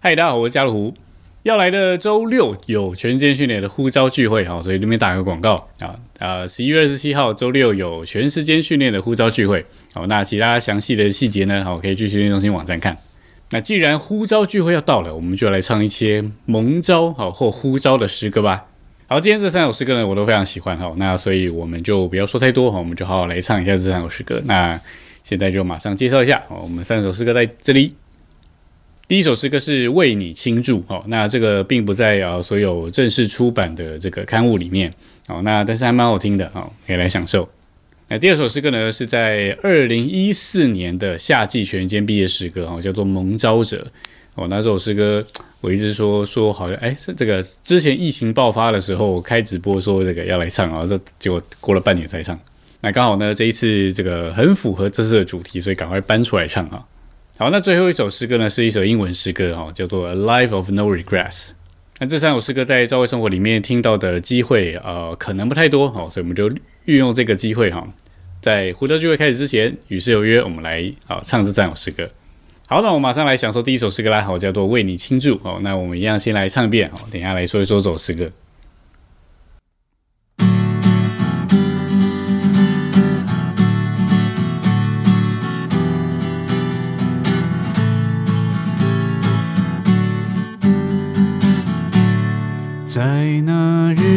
嗨，大家好，我是加鲁湖。要来的周六有全时间训练的呼召聚会，哈，所以这边打个广告啊啊！十一月二十七号周六有全时间训练的呼召聚会，好，那其他详细的细节呢，好，可以去训练中心网站看。那既然呼召聚会要到了，我们就来唱一些蒙召好或呼召的诗歌吧。好，今天这三首诗歌呢，我都非常喜欢，哈，那所以我们就不要说太多，哈，我们就好好来唱一下这三首诗歌。那现在就马上介绍一下，我们三首诗歌在这里。第一首诗歌是为你倾注，哦，那这个并不在啊所有正式出版的这个刊物里面，哦，那但是还蛮好听的，哦，可以来享受。那第二首诗歌呢是在二零一四年的夏季全间毕业诗歌，哦，叫做蒙招者，哦，那这首诗歌我一直说说好像，哎，是这个之前疫情爆发的时候开直播说这个要来唱啊，这结果过了半年才唱，那刚好呢这一次这个很符合这次的主题，所以赶快搬出来唱啊。好，那最后一首诗歌呢，是一首英文诗歌，哈，叫做《A Life of No Regrets》。那这三首诗歌在教会生活里面听到的机会，呃，可能不太多，哦，所以我们就运用这个机会，哈，在胡德聚会开始之前，与世有约，我们来啊唱这三首诗歌。好，那我马上来享受第一首诗歌啦，好，叫做《为你倾注》。好，那我们一样先来唱一遍，好，等下来说一说这首诗歌。在那日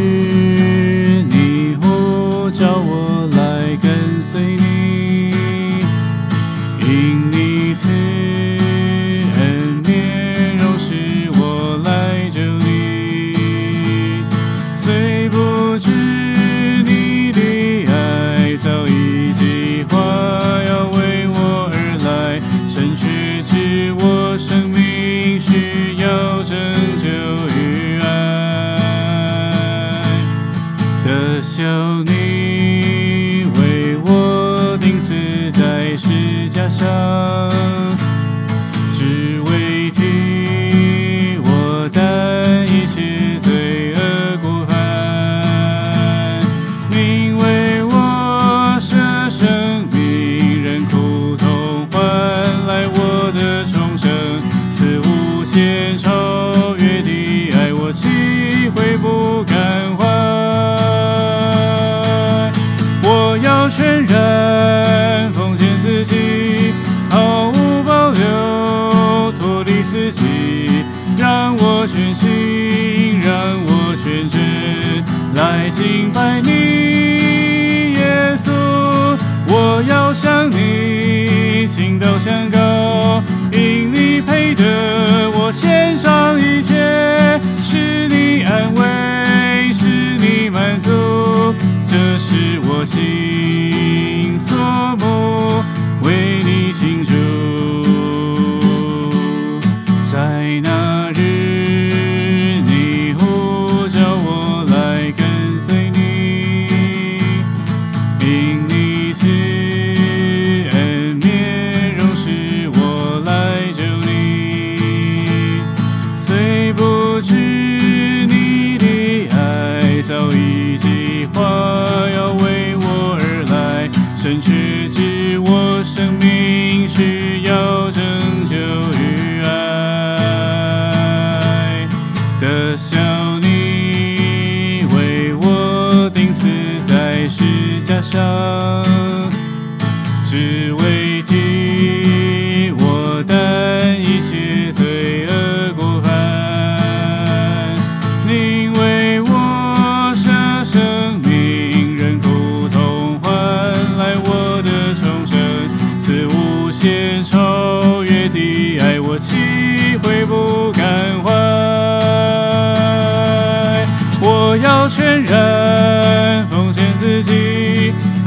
想你心都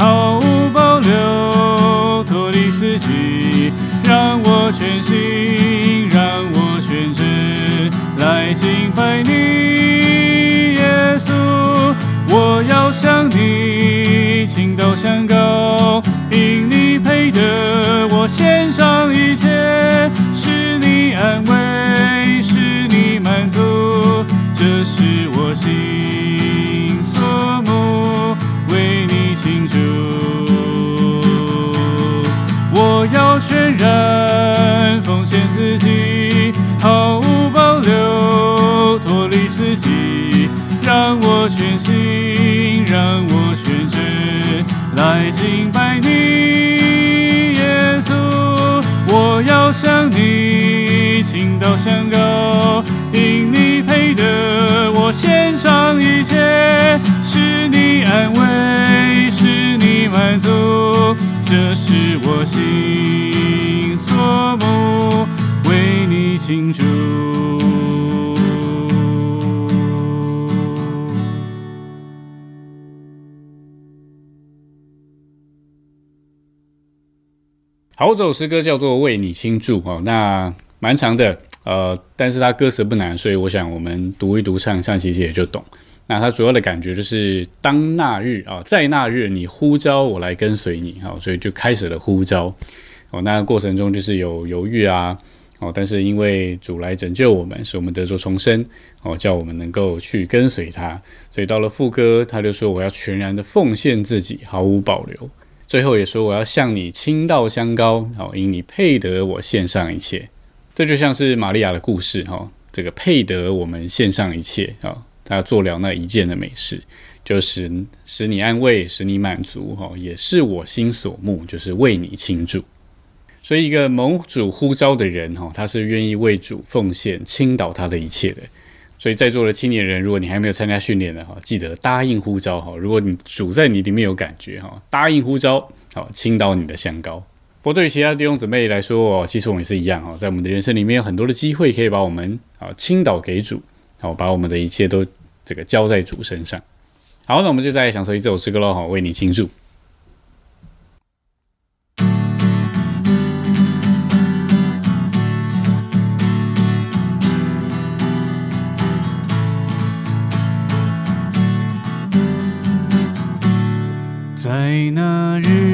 毫无保留脱离自己，让我全心，让我全职来敬拜你，耶稣，我要向你，请倒相告，因你配得我献上一切，是你安慰。全然奉献自己，毫无保留，脱离自己，让我全心，让我全真来敬拜你，耶稣。我要向你倾倒香膏，因你配得我献上一切，是你安慰，是你满足，这是我心为你庆祝。好，这首诗歌叫做《为你倾注》哦，那蛮长的，呃，但是它歌词不难，所以我想我们读一读唱唱，其实也就懂。那它主要的感觉就是，当那日啊，在那日你呼召我来跟随你，好，所以就开始了呼召。哦，那过程中就是有犹豫啊，哦，但是因为主来拯救我们，使我们得着重生，哦，叫我们能够去跟随他，所以到了副歌，他就说我要全然的奉献自己，毫无保留。最后也说我要向你倾倒香膏，好，因你配得我献上一切。这就像是玛利亚的故事，哈，这个配得我们献上一切，啊，他做了那一件的美事，就使使你安慰，使你满足，哈，也是我心所慕，就是为你倾注。所以一个蒙主呼召的人，哈，他是愿意为主奉献、倾倒他的一切的。所以在座的青年人，如果你还没有参加训练的哈，记得答应呼召哈。如果你主在你里面有感觉哈，答应呼召好，倾倒你的香膏。不过对于其他弟兄姊妹来说，其实我们也是一样哈，在我们的人生里面有很多的机会可以把我们啊倾倒给主，好，把我们的一切都这个交在主身上。好，那我们就再享受一首诗歌喽，好，为你倾注。在那日，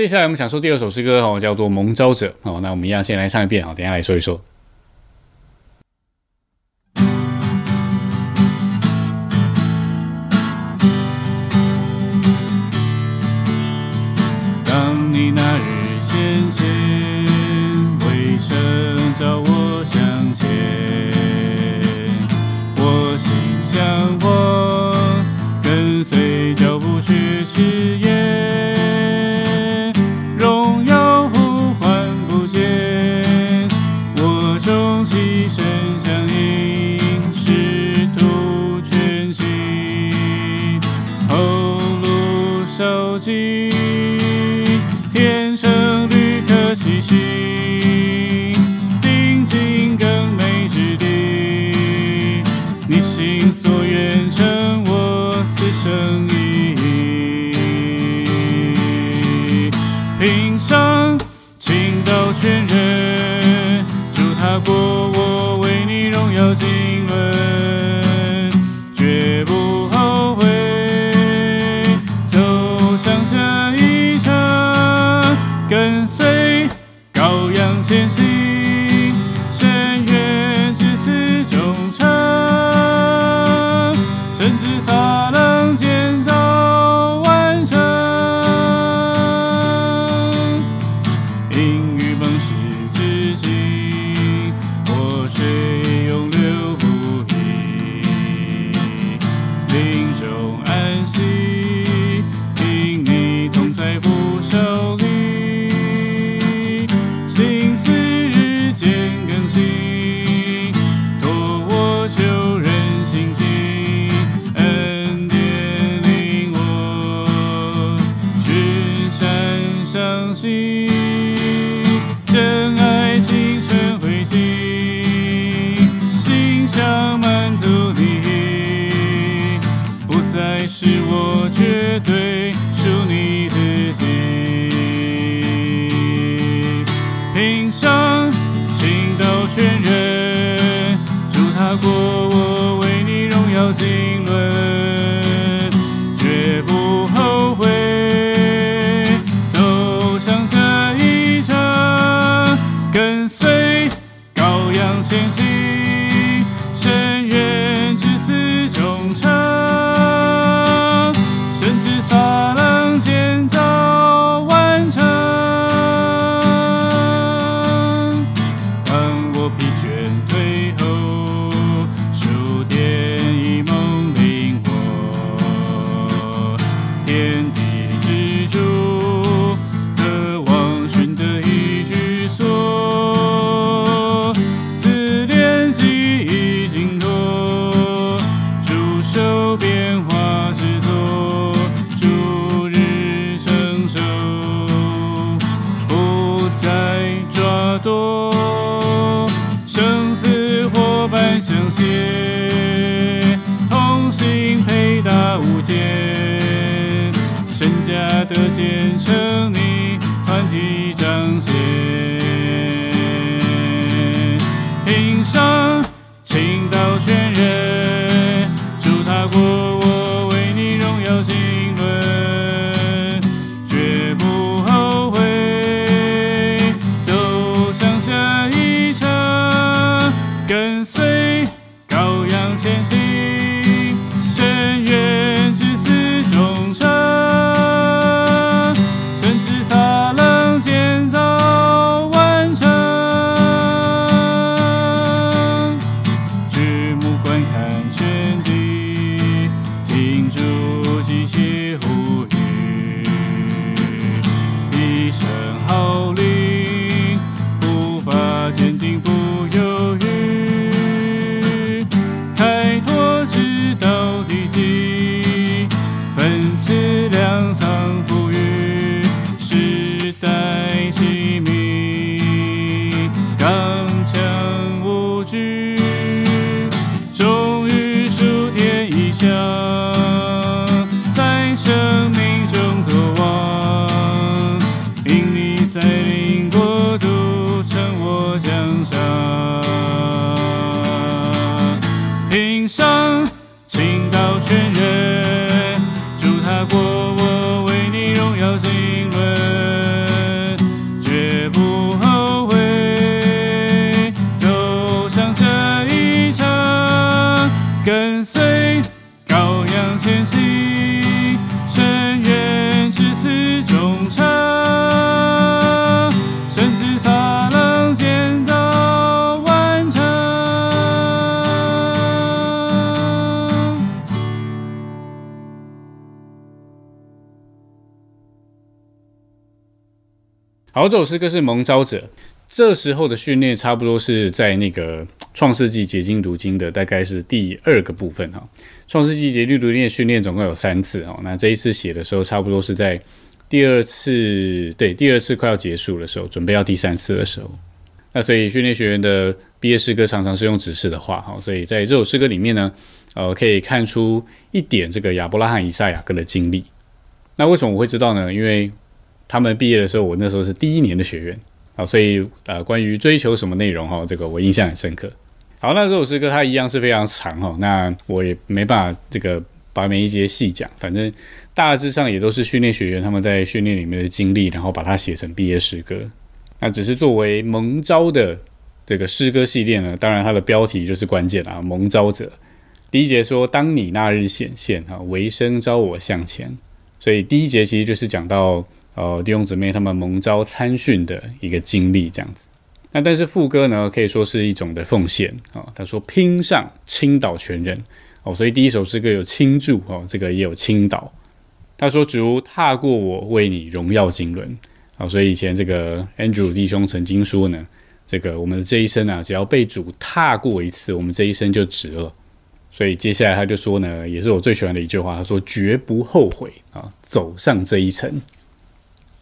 接下来我们想说第二首诗歌哦，叫做《蒙招者》哦。那我们一样先来唱一遍啊，等下来说一说。当你那日显现，为神召我向前，我心向往，跟随脚步去实。因平生情到全人，好，这首诗歌是《蒙召者》。这时候的训练差不多是在那个 创世纪结晶读经的大概是第二个部分哈。创世纪结晶读经训练总共有三次哦，那这一次写的时候差不多是在第二次，对，第二次快要结束的时候，准备要第三次的时候。那所以训练学员的毕业诗歌常常是用指示的话哈，所以在这首诗歌里面呢，呃，可以看出一点这个亚伯拉罕、以赛亚各的经历。那为什么我会知道呢？因为他们毕业的时候，我那时候是第一年的学员啊，所以呃，关于追求什么内容哈，这个我印象很深刻。好，那这首诗歌它一样是非常长哈，那我也没办法这个把每一节细讲，反正大致上也都是训练学员他们在训练里面的经历，然后把它写成毕业诗歌。那只是作为蒙招的这个诗歌系列呢，当然它的标题就是关键啊，蒙招者。第一节说：“当你那日显现，哈，为生招我向前。”所以第一节其实就是讲到呃弟兄姊妹他们蒙召参训的一个经历这样子。那但是副歌呢，可以说是一种的奉献啊。他说：“拼上倾倒全人哦。”所以第一首诗歌有倾注哦，这个也有倾倒。他说：“主踏过我，为你荣耀经纶。”啊，所以以前这个 Andrew 弟兄曾经说呢，这个我们的这一生啊，只要被主踏过一次，我们这一生就值了。所以接下来他就说呢，也是我最喜欢的一句话，他说绝不后悔啊，走上这一程。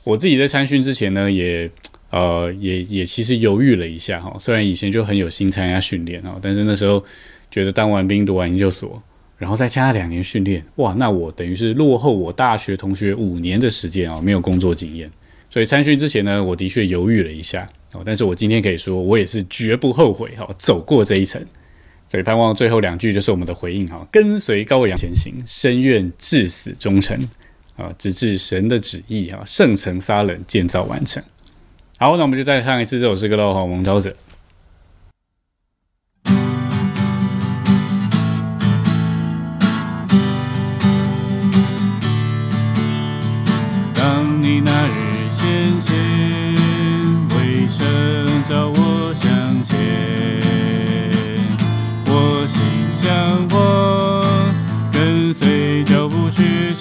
我自己在参训之前呢，也呃也也其实犹豫了一下哈，虽然以前就很有心参加训练啊，但是那时候觉得当完兵读完研究所，然后再加两年训练，哇，那我等于是落后我大学同学五年的时间啊，没有工作经验。所以参训之前呢，我的确犹豫了一下哦，但是我今天可以说，我也是绝不后悔哈，走过这一层。所以盼望最后两句就是我们的回应哈，跟随羔羊前行，深愿至死忠诚啊，直至神的旨意啊，圣城撒冷建造完成。好，那我们就再唱一次这首诗歌喽哈，蒙召者。当你那日显现，为声召我向前，我心向往，跟随脚步去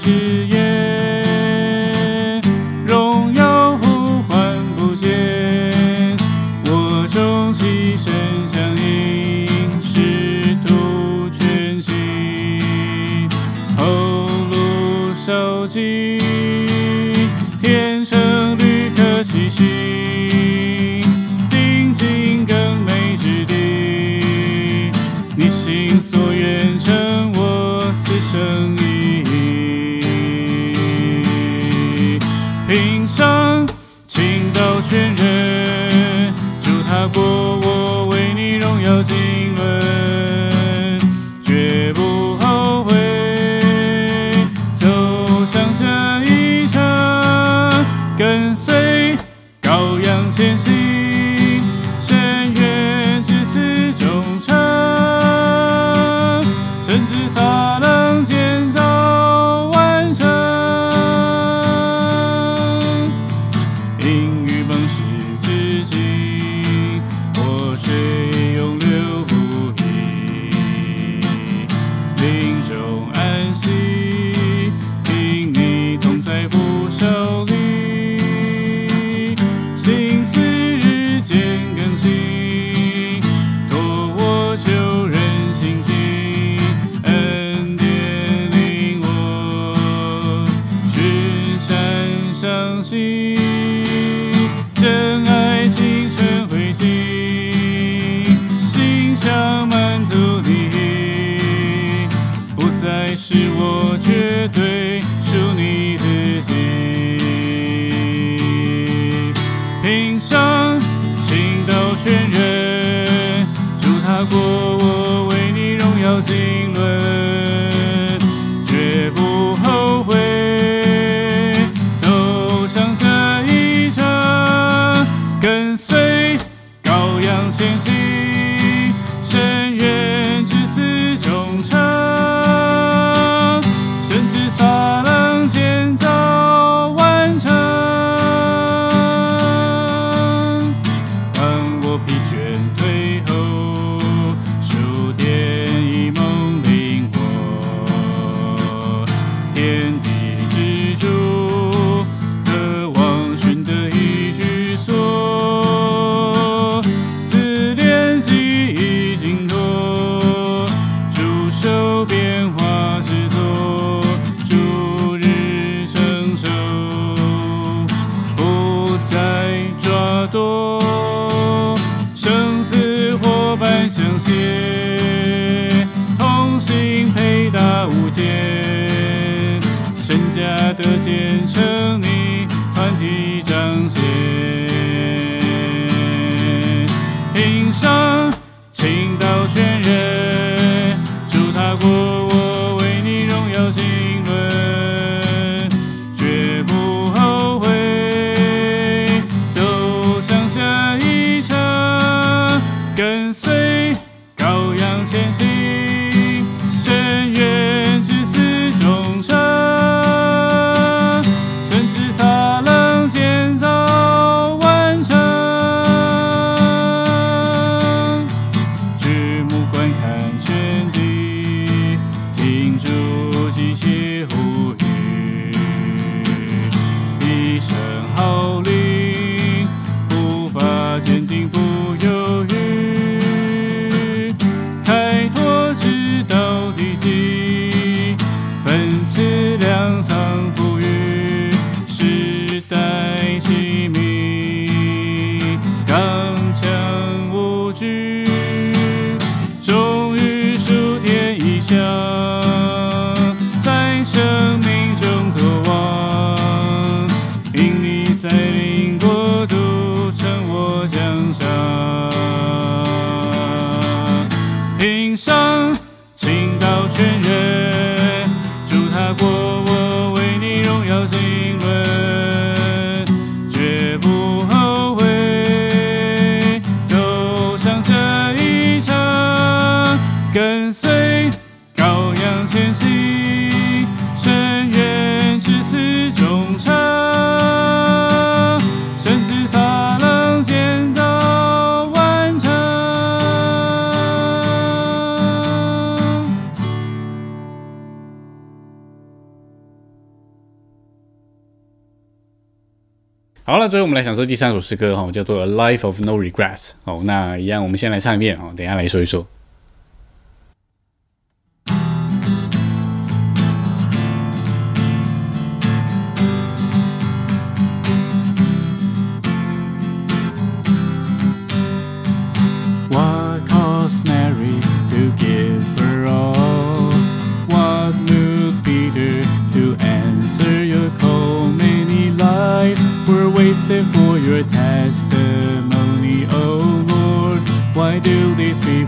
好了，最后我们来享受第三首诗歌哈，叫做《A Life of No Regrets》。哦，那一样，我们先来唱一遍啊，等下来说一说。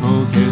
people.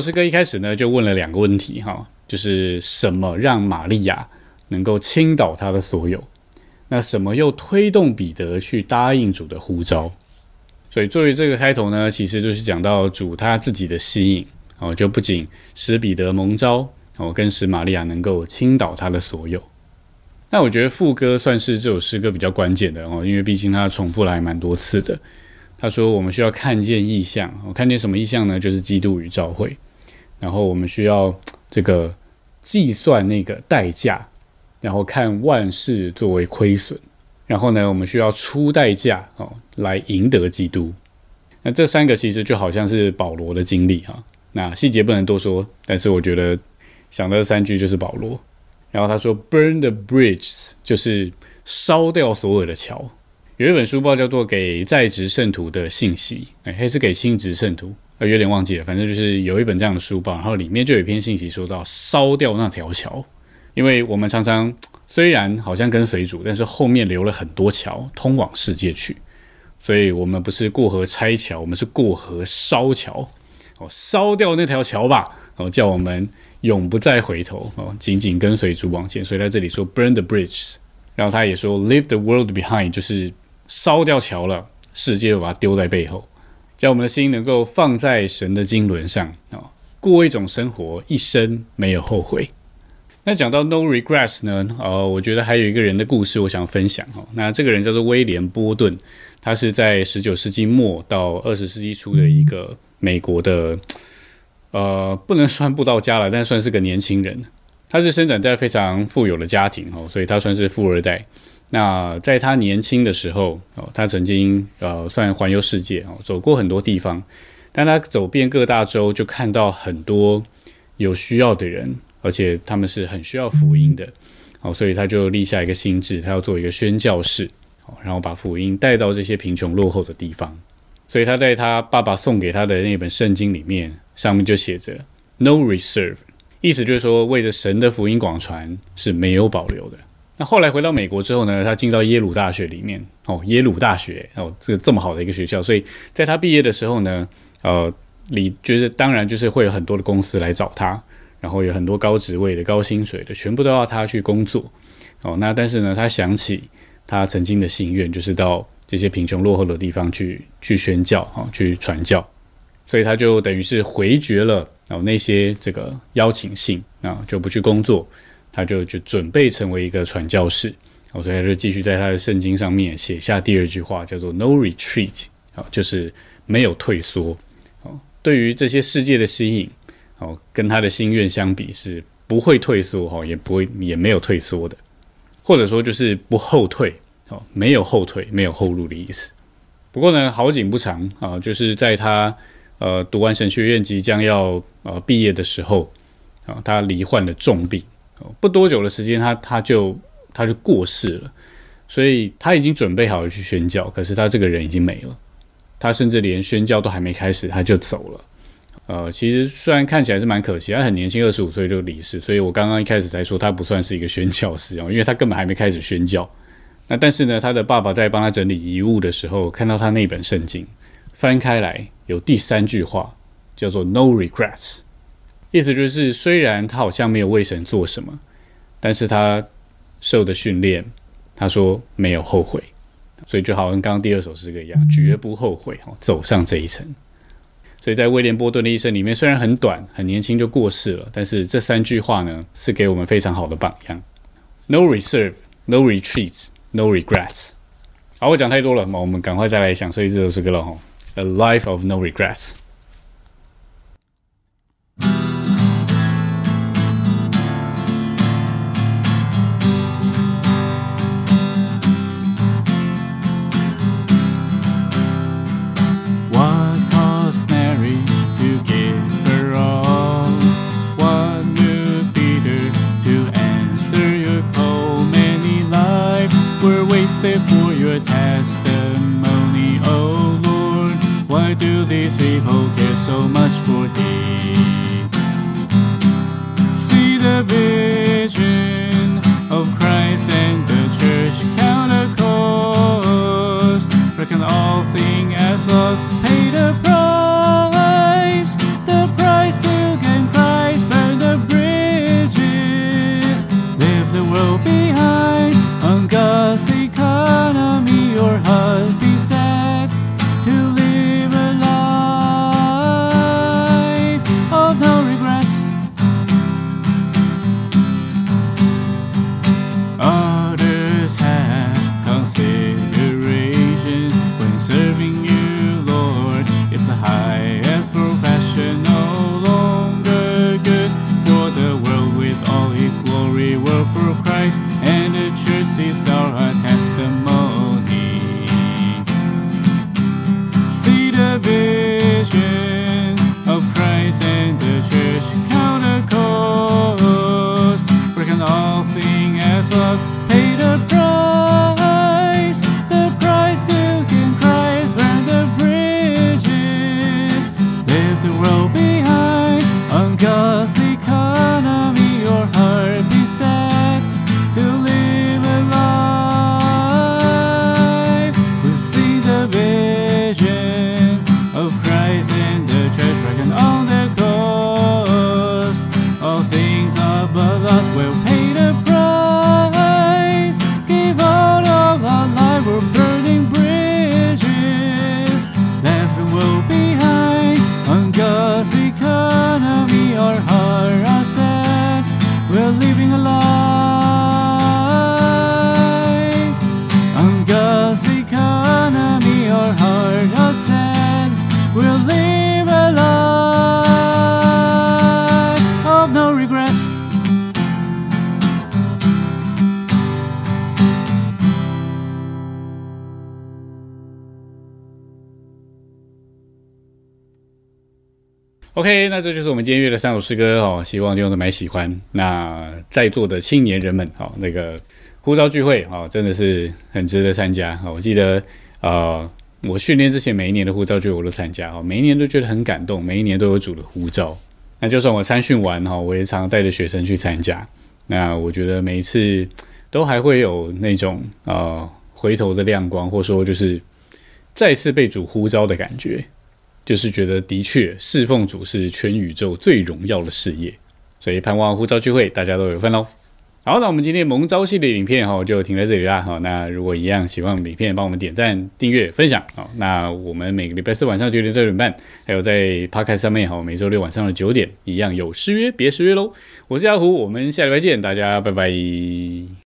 首诗歌一开始呢，就问了两个问题哈，就是什么让玛利亚能够倾倒她的所有？那什么又推动彼得去答应主的呼召？所以作为这个开头呢，其实就是讲到主他自己的吸引哦，就不仅使彼得蒙召哦，更使玛利亚能够倾倒他的所有。那我觉得副歌算是这首诗歌比较关键的哦，因为毕竟它重复了还蛮多次的。他说：“我们需要看见意象，我看见什么意象呢？就是基督与教会。然后我们需要这个计算那个代价，然后看万事作为亏损。然后呢，我们需要出代价哦，来赢得基督。那这三个其实就好像是保罗的经历哈。那细节不能多说，但是我觉得想到这三句就是保罗。然后他说：‘Burn the bridge，就是烧掉所有的桥。”有一本书报叫做《给在职圣徒的信息》，哎，还是给新职圣徒，有点忘记了。反正就是有一本这样的书报，然后里面就有一篇信息说到烧掉那条桥，因为我们常常虽然好像跟随主，但是后面留了很多桥通往世界去，所以我们不是过河拆桥，我们是过河烧桥。哦，烧掉那条桥吧，哦，叫我们永不再回头，哦，紧紧跟随主往前。所以在这里说 burn the bridge，然后他也说 leave the world behind，就是烧掉桥了，世界就把它丢在背后，叫我们的心能够放在神的经纶上啊，过一种生活，一生没有后悔。那讲到 no regrets 呢，呃，我觉得还有一个人的故事，我想分享哦。那这个人叫做威廉波顿，他是在十九世纪末到二十世纪初的一个美国的，呃，不能算布道家了，但算是个年轻人。他是生长在非常富有的家庭哦，所以他算是富二代。那在他年轻的时候哦，他曾经呃算环游世界哦，走过很多地方。但他走遍各大洲，就看到很多有需要的人，而且他们是很需要福音的哦，所以他就立下一个心志，他要做一个宣教士哦，然后把福音带到这些贫穷落后的地方。所以他在他爸爸送给他的那本圣经里面，上面就写着 “No reserve”，意思就是说，为着神的福音广传是没有保留的。那后来回到美国之后呢，他进到耶鲁大学里面哦，耶鲁大学哦，这这么好的一个学校，所以在他毕业的时候呢，呃，里觉得当然就是会有很多的公司来找他，然后有很多高职位的、高薪水的，全部都要他去工作哦。那但是呢，他想起他曾经的心愿，就是到这些贫穷落后的地方去去宣教啊，去传教。所以他就等于是回绝了哦那些这个邀请信啊，就不去工作，他就就准备成为一个传教士。哦，所以他就继续在他的圣经上面写下第二句话，叫做 “No retreat”，哦，就是没有退缩。哦，对于这些世界的吸引，哦，跟他的心愿相比是不会退缩，哈，也不会也没有退缩的，或者说就是不后退，哦，没有后退，没有后路的意思。不过呢，好景不长啊，就是在他呃读完神学院即将要呃毕业的时候，啊，他罹患了重病，不多久的时间，他他就。他就过世了，所以他已经准备好了去宣教，可是他这个人已经没了。他甚至连宣教都还没开始，他就走了。呃，其实虽然看起来是蛮可惜，他很年轻，二十五岁就离世，所以我刚刚一开始才说他不算是一个宣教师啊，因为他根本还没开始宣教。那但是呢，他的爸爸在帮他整理遗物的时候，看到他那本圣经翻开来，有第三句话叫做 “No regrets”，意思就是虽然他好像没有为神做什么，但是他。受的训练，他说没有后悔，所以就好像刚刚第二首诗歌一样，绝不后悔哦，走上这一层。所以在威廉波顿的一生里面，虽然很短，很年轻就过世了，但是这三句话呢，是给我们非常好的榜样。No reserve, no retreat, no regrets。好，我讲太多了，我们赶快再来享受一这首诗歌了哦。A life of no regrets。OK，那这就是我们今天约的三首诗歌哦，希望弟兄姊妹喜欢。那在座的青年人们，哦，那个呼召聚会哦，真的是很值得参加。哦我记得，呃，我训练之前每一年的呼召聚会我都参加哦，每一年都觉得很感动，每一年都有主的呼召。那就算我参训完哈，我也常带着学生去参加。那我觉得每一次都还会有那种呃回头的亮光，或说就是再次被主呼召的感觉。就是觉得的确侍奉主是全宇宙最荣耀的事业，所以盼望呼召聚会大家都有份喽。好，那我们今天蒙招系列影片哈就停在这里啦。好，那如果一样喜欢我们影片，帮我们点赞、订阅、分享。好，那我们每个礼拜四晚上九点六点半，还有在 Podcast 上面哈，每周六晚上的九点一样有失约，别失约喽。我是阿胡，我们下礼拜见，大家拜拜。